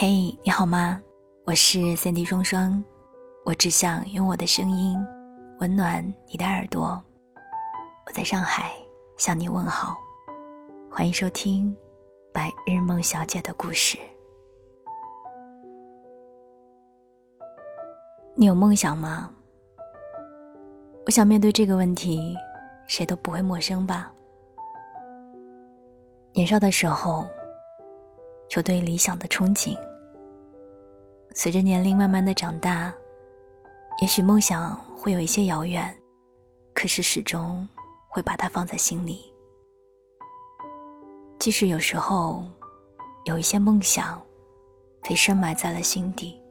嘿，你好吗？我是三 D 双双，我只想用我的声音温暖你的耳朵。我在上海向你问好，欢迎收听《白日梦小姐的故事》。你有梦想吗？我想面对这个问题，谁都不会陌生吧。年少的时候，有对理想的憧憬。随着年龄慢慢的长大，也许梦想会有一些遥远，可是始终会把它放在心里。即使有时候有一些梦想被深埋在了心底，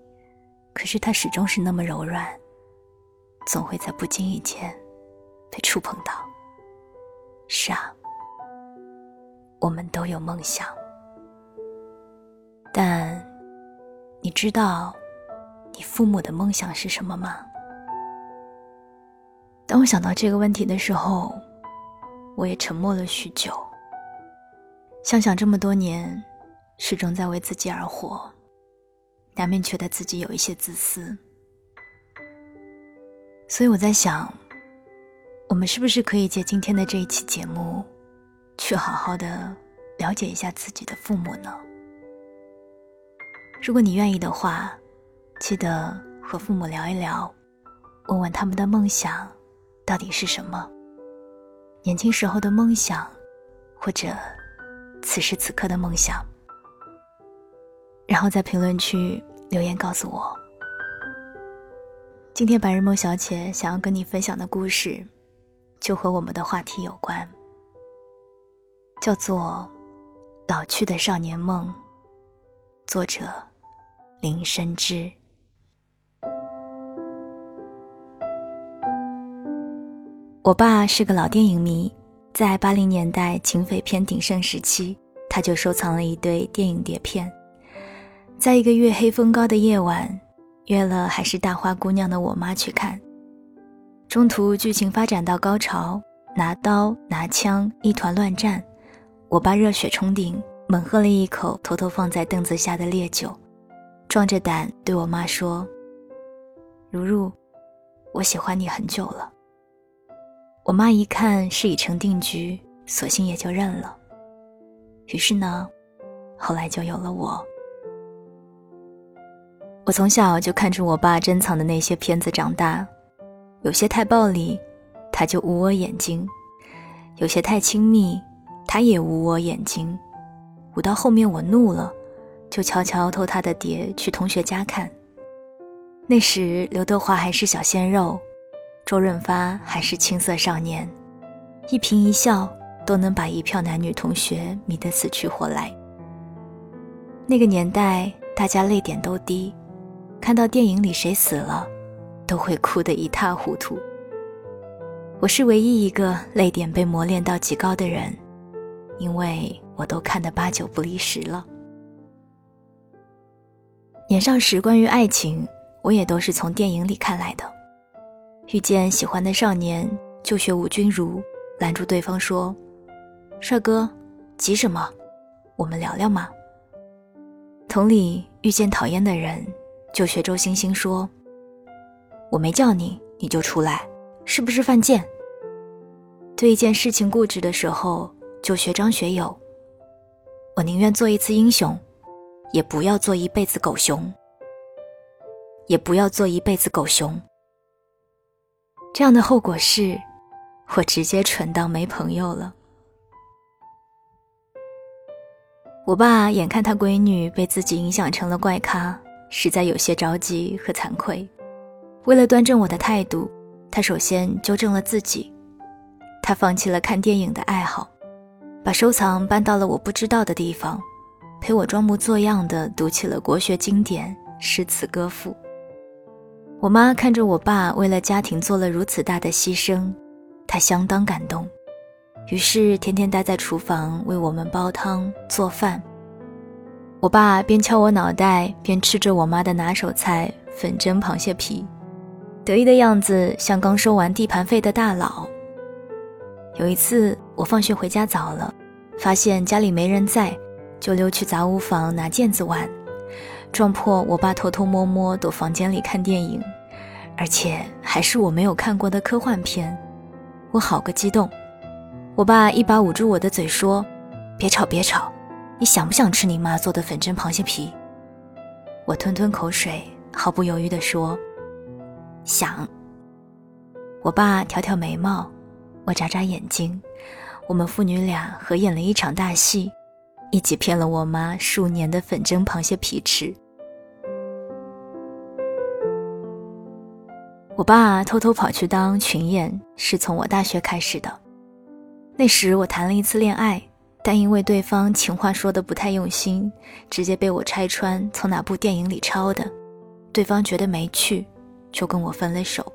可是它始终是那么柔软，总会在不经意间被触碰到。是啊。我们都有梦想，但你知道你父母的梦想是什么吗？当我想到这个问题的时候，我也沉默了许久。想想这么多年，始终在为自己而活，难免觉得自己有一些自私。所以我在想，我们是不是可以借今天的这一期节目？去好好的了解一下自己的父母呢。如果你愿意的话，记得和父母聊一聊，问问他们的梦想到底是什么，年轻时候的梦想，或者此时此刻的梦想，然后在评论区留言告诉我。今天白日梦小姐想要跟你分享的故事，就和我们的话题有关。叫做《老去的少年梦》，作者林深知。我爸是个老电影迷，在八零年代警匪片鼎盛时期，他就收藏了一堆电影碟片。在一个月黑风高的夜晚，约了还是大花姑娘的我妈去看。中途剧情发展到高潮，拿刀拿枪一团乱战。我爸热血冲顶，猛喝了一口偷偷放在凳子下的烈酒，壮着胆对我妈说：“如如，我喜欢你很久了。”我妈一看是已成定局，索性也就认了。于是呢，后来就有了我。我从小就看着我爸珍藏的那些片子长大，有些太暴力，他就捂我眼睛；有些太亲密。他也捂我眼睛，捂到后面我怒了，就悄悄偷他的碟去同学家看。那时刘德华还是小鲜肉，周润发还是青涩少年，一颦一笑都能把一票男女同学迷得死去活来。那个年代大家泪点都低，看到电影里谁死了，都会哭得一塌糊涂。我是唯一一个泪点被磨练到极高的人。因为我都看得八九不离十了。年少时关于爱情，我也都是从电影里看来的。遇见喜欢的少年，就学吴君如拦住对方说：“帅哥，急什么？我们聊聊嘛。”同理，遇见讨厌的人，就学周星星说：“我没叫你，你就出来，是不是犯贱？”对一件事情固执的时候。就学张学友，我宁愿做一次英雄，也不要做一辈子狗熊，也不要做一辈子狗熊。这样的后果是，我直接蠢到没朋友了。我爸眼看他闺女被自己影响成了怪咖，实在有些着急和惭愧。为了端正我的态度，他首先纠正了自己，他放弃了看电影的爱好。把收藏搬到了我不知道的地方，陪我装模作样的读起了国学经典、诗词歌赋。我妈看着我爸为了家庭做了如此大的牺牲，她相当感动，于是天天待在厨房为我们煲汤做饭。我爸边敲我脑袋，边吃着我妈的拿手菜粉蒸螃蟹皮，得意的样子像刚收完地盘费的大佬。有一次，我放学回家早了，发现家里没人在，就溜去杂物房拿毽子玩。撞破我爸偷偷摸摸躲房间里看电影，而且还是我没有看过的科幻片，我好个激动！我爸一把捂住我的嘴说：“别吵别吵，你想不想吃你妈做的粉蒸螃蟹皮？”我吞吞口水，毫不犹豫地说：“想。”我爸挑挑眉毛，我眨眨眼睛，我们父女俩合演了一场大戏。一起骗了我妈数年的粉蒸螃蟹皮吃。我爸偷偷跑去当群演，是从我大学开始的。那时我谈了一次恋爱，但因为对方情话说的不太用心，直接被我拆穿从哪部电影里抄的。对方觉得没趣，就跟我分了手。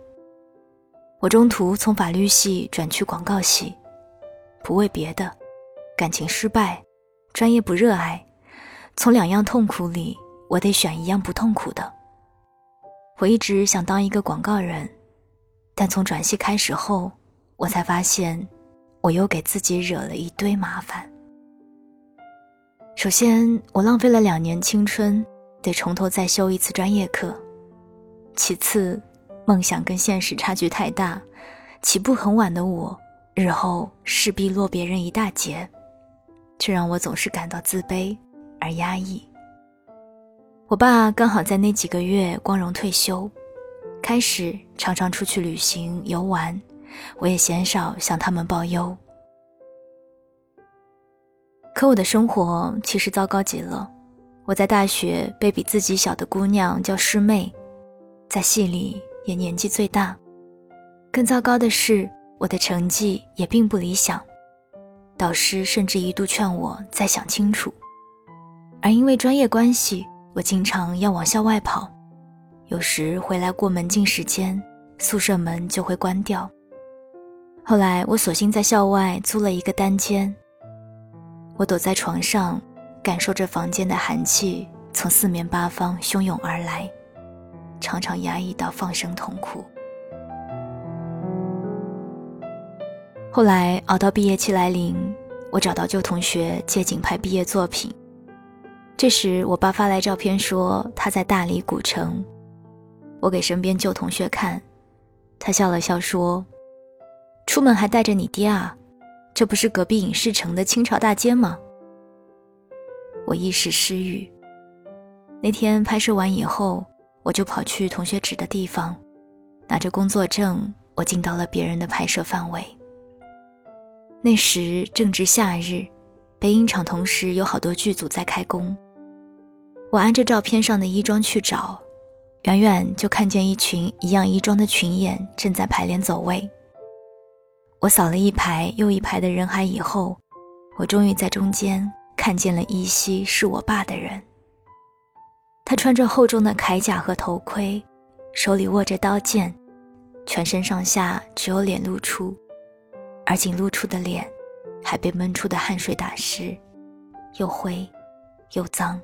我中途从法律系转去广告系，不为别的，感情失败。专业不热爱，从两样痛苦里，我得选一样不痛苦的。我一直想当一个广告人，但从转系开始后，我才发现，我又给自己惹了一堆麻烦。首先，我浪费了两年青春，得从头再修一次专业课；其次，梦想跟现实差距太大，起步很晚的我，日后势必落别人一大截。却让我总是感到自卑而压抑。我爸刚好在那几个月光荣退休，开始常常出去旅行游玩，我也鲜少向他们报忧。可我的生活其实糟糕极了，我在大学被比自己小的姑娘叫师妹，在系里也年纪最大。更糟糕的是，我的成绩也并不理想。导师甚至一度劝我再想清楚，而因为专业关系，我经常要往校外跑，有时回来过门禁时间，宿舍门就会关掉。后来我索性在校外租了一个单间，我躲在床上，感受着房间的寒气从四面八方汹涌而来，常常压抑到放声痛哭。后来熬到毕业期来临，我找到旧同学借景拍毕业作品。这时，我爸发来照片说他在大理古城。我给身边旧同学看，他笑了笑说：“出门还带着你爹啊？这不是隔壁影视城的清朝大街吗？”我一时失语。那天拍摄完以后，我就跑去同学指的地方，拿着工作证，我进到了别人的拍摄范围。那时正值夏日，北影厂同时有好多剧组在开工。我按着照片上的衣装去找，远远就看见一群一样衣装的群演正在排练走位。我扫了一排又一排的人海以后，我终于在中间看见了依稀是我爸的人。他穿着厚重的铠甲和头盔，手里握着刀剑，全身上下只有脸露出。而仅露出的脸，还被闷出的汗水打湿，又灰又脏。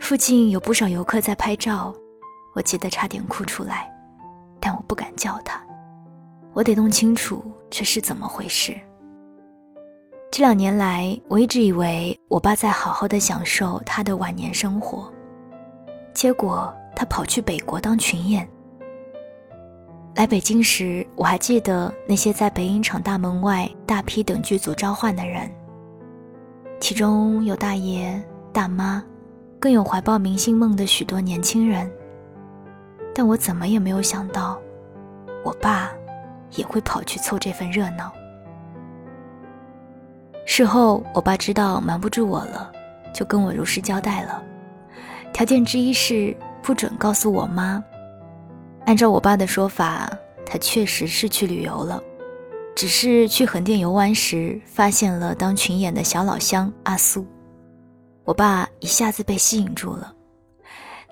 附近有不少游客在拍照，我急得差点哭出来，但我不敢叫他，我得弄清楚这是怎么回事。这两年来，我一直以为我爸在好好的享受他的晚年生活，结果他跑去北国当群演。来北京时，我还记得那些在北影厂大门外大批等剧组召唤的人，其中有大爷大妈，更有怀抱明星梦的许多年轻人。但我怎么也没有想到，我爸也会跑去凑这份热闹。事后，我爸知道瞒不住我了，就跟我如实交代了，条件之一是不准告诉我妈。按照我爸的说法，他确实是去旅游了，只是去横店游玩时发现了当群演的小老乡阿苏。我爸一下子被吸引住了，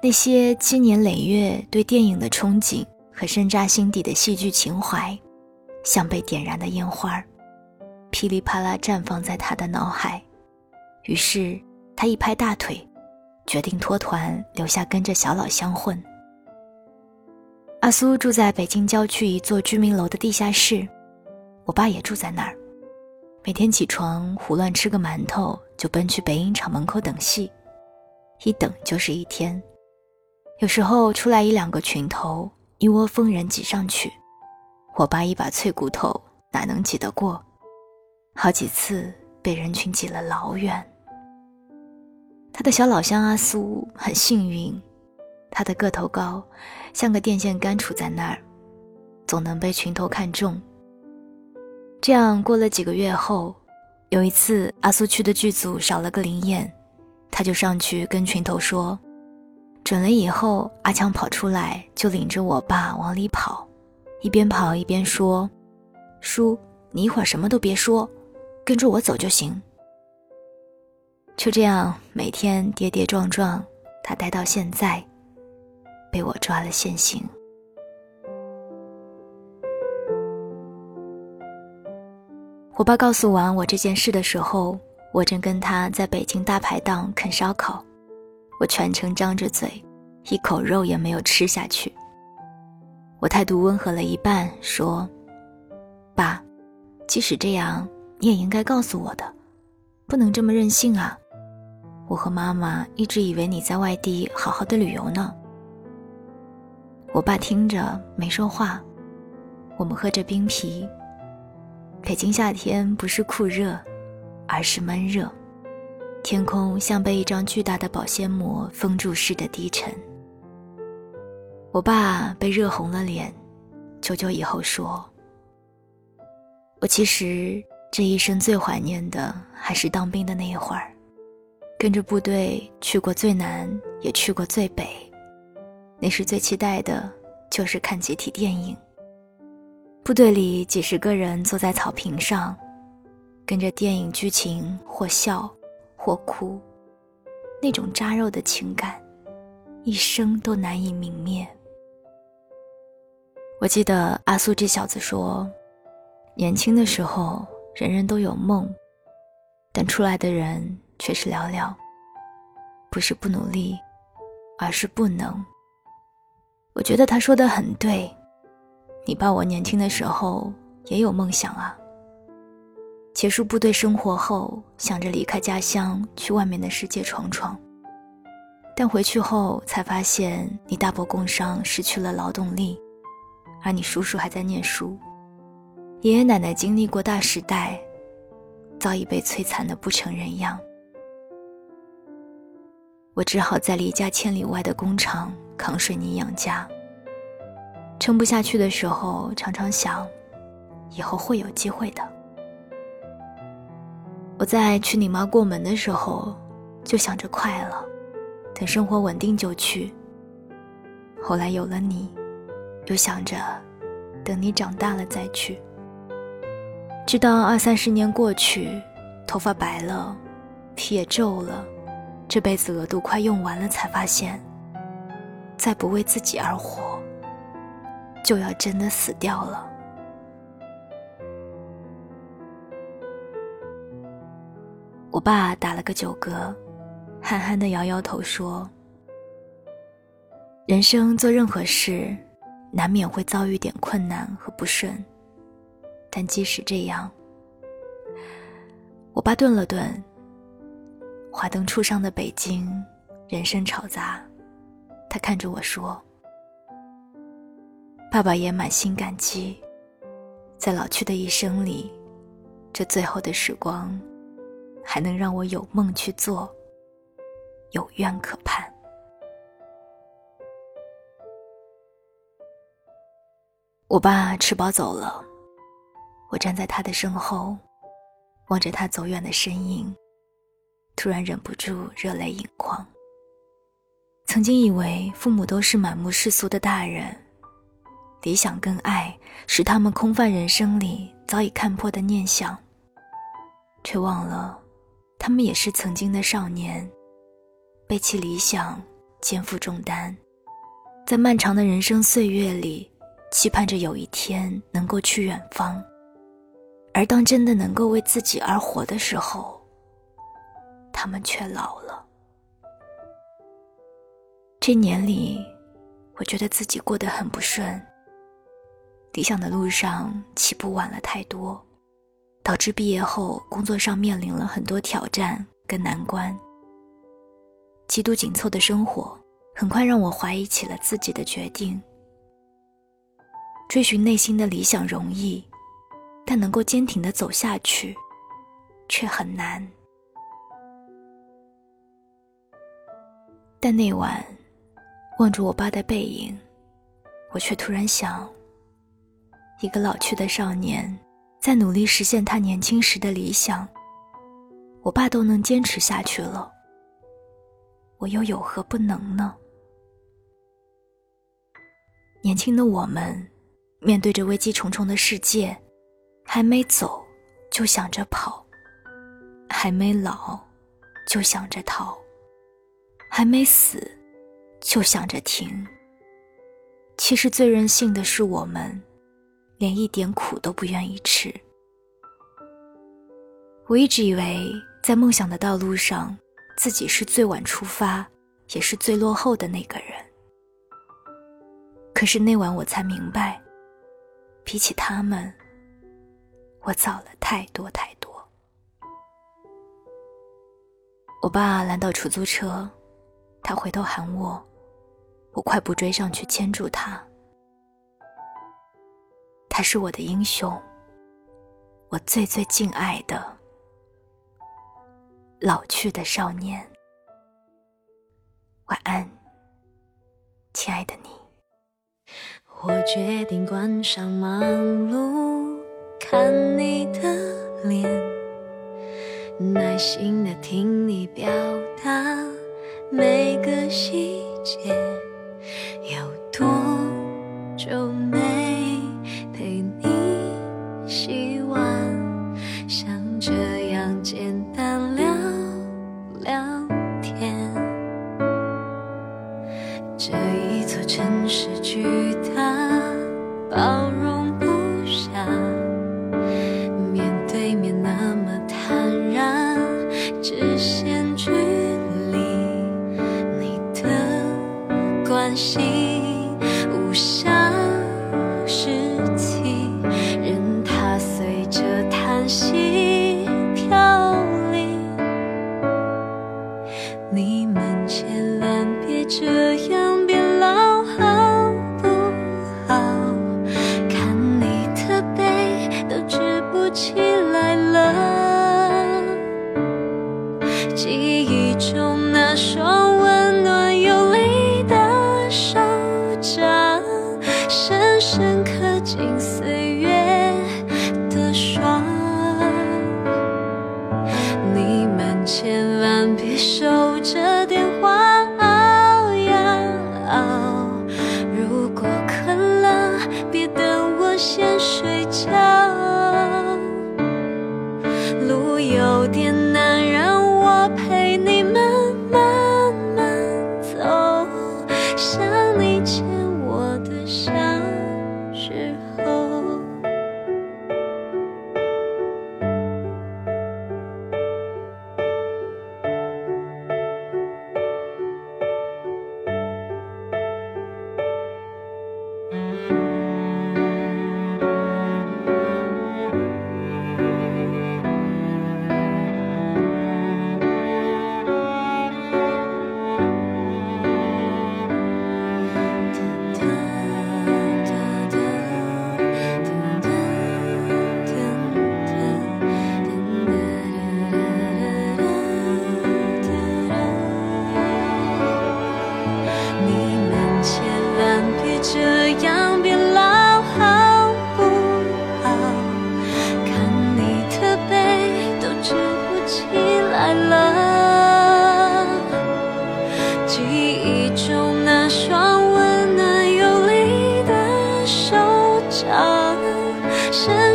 那些积年累月对电影的憧憬和深扎心底的戏剧情怀，像被点燃的烟花，噼里啪啦绽放在他的脑海。于是他一拍大腿，决定脱团留下跟着小老乡混。阿苏住在北京郊区一座居民楼的地下室，我爸也住在那儿。每天起床胡乱吃个馒头，就奔去北影厂门口等戏。一等就是一天。有时候出来一两个群头，一窝蜂人挤上去，我爸一把脆骨头哪能挤得过？好几次被人群挤了老远。他的小老乡阿苏很幸运，他的个头高，像个电线杆杵在那儿，总能被群头看中。这样过了几个月后，有一次阿苏去的剧组少了个灵验，他就上去跟群头说。准了以后，阿强跑出来就领着我爸往里跑，一边跑一边说：“叔，你一会儿什么都别说，跟着我走就行。”就这样，每天跌跌撞撞，他待到现在，被我抓了现行。我爸告诉完我这件事的时候，我正跟他在北京大排档啃烧烤。我全程张着嘴，一口肉也没有吃下去。我态度温和了一半，说：“爸，即使这样，你也应该告诉我的，不能这么任性啊！我和妈妈一直以为你在外地好好的旅游呢。”我爸听着没说话。我们喝着冰啤。北京夏天不是酷热，而是闷热。天空像被一张巨大的保鲜膜封住似的低沉。我爸被热红了脸，久久以后说：“我其实这一生最怀念的还是当兵的那一会儿，跟着部队去过最南，也去过最北。那时最期待的就是看集体电影。部队里几十个人坐在草坪上，跟着电影剧情或笑。”或哭，那种扎肉的情感，一生都难以泯灭。我记得阿苏这小子说，年轻的时候人人都有梦，但出来的人却是寥寥。不是不努力，而是不能。我觉得他说的很对，你爸我年轻的时候也有梦想啊。结束部队生活后，想着离开家乡去外面的世界闯闯。但回去后才发现，你大伯工伤失去了劳动力，而你叔叔还在念书，爷爷奶奶经历过大时代，早已被摧残的不成人样。我只好在离家千里外的工厂扛水泥养家。撑不下去的时候，常常想，以后会有机会的。我在娶你妈过门的时候，就想着快了，等生活稳定就去。后来有了你，又想着等你长大了再去。直到二三十年过去，头发白了，皮也皱了，这辈子额度快用完了，才发现，再不为自己而活，就要真的死掉了。我爸打了个酒嗝，憨憨的摇摇头说：“人生做任何事，难免会遭遇点困难和不顺，但即使这样……”我爸顿了顿。华灯初上的北京，人声吵杂，他看着我说：“爸爸也满心感激，在老去的一生里，这最后的时光。”还能让我有梦去做，有愿可盼。我爸吃饱走了，我站在他的身后，望着他走远的身影，突然忍不住热泪盈眶。曾经以为父母都是满目世俗的大人，理想跟爱是他们空泛人生里早已看破的念想，却忘了。他们也是曾经的少年，背弃理想，肩负重担，在漫长的人生岁月里，期盼着有一天能够去远方。而当真的能够为自己而活的时候，他们却老了。这年里，我觉得自己过得很不顺，理想的路上起步晚了太多。导致毕业后工作上面临了很多挑战跟难关。极度紧凑的生活，很快让我怀疑起了自己的决定。追寻内心的理想容易，但能够坚挺的走下去，却很难。但那晚，望着我爸的背影，我却突然想：一个老去的少年，在努力实现他年轻时的理想，我爸都能坚持下去了，我又有何不能呢？年轻的我们，面对着危机重重的世界，还没走就想着跑，还没老就想着逃。还没死，就想着停。其实最任性的是我们，连一点苦都不愿意吃。我一直以为，在梦想的道路上，自己是最晚出发，也是最落后的那个人。可是那晚我才明白，比起他们，我早了太多太多。我爸拦到出租车。他回头喊我，我快步追上去牵住他。他是我的英雄，我最最敬爱的老去的少年。晚安，亲爱的你。我决定关上忙碌，看你的脸，耐心的听你表达。每个细节，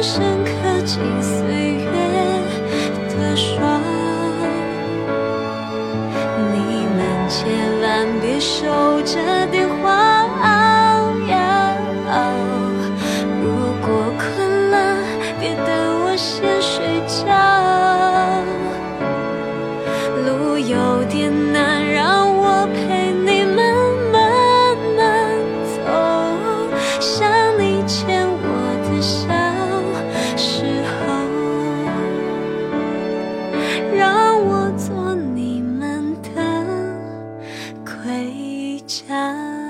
深刻进岁月的霜家。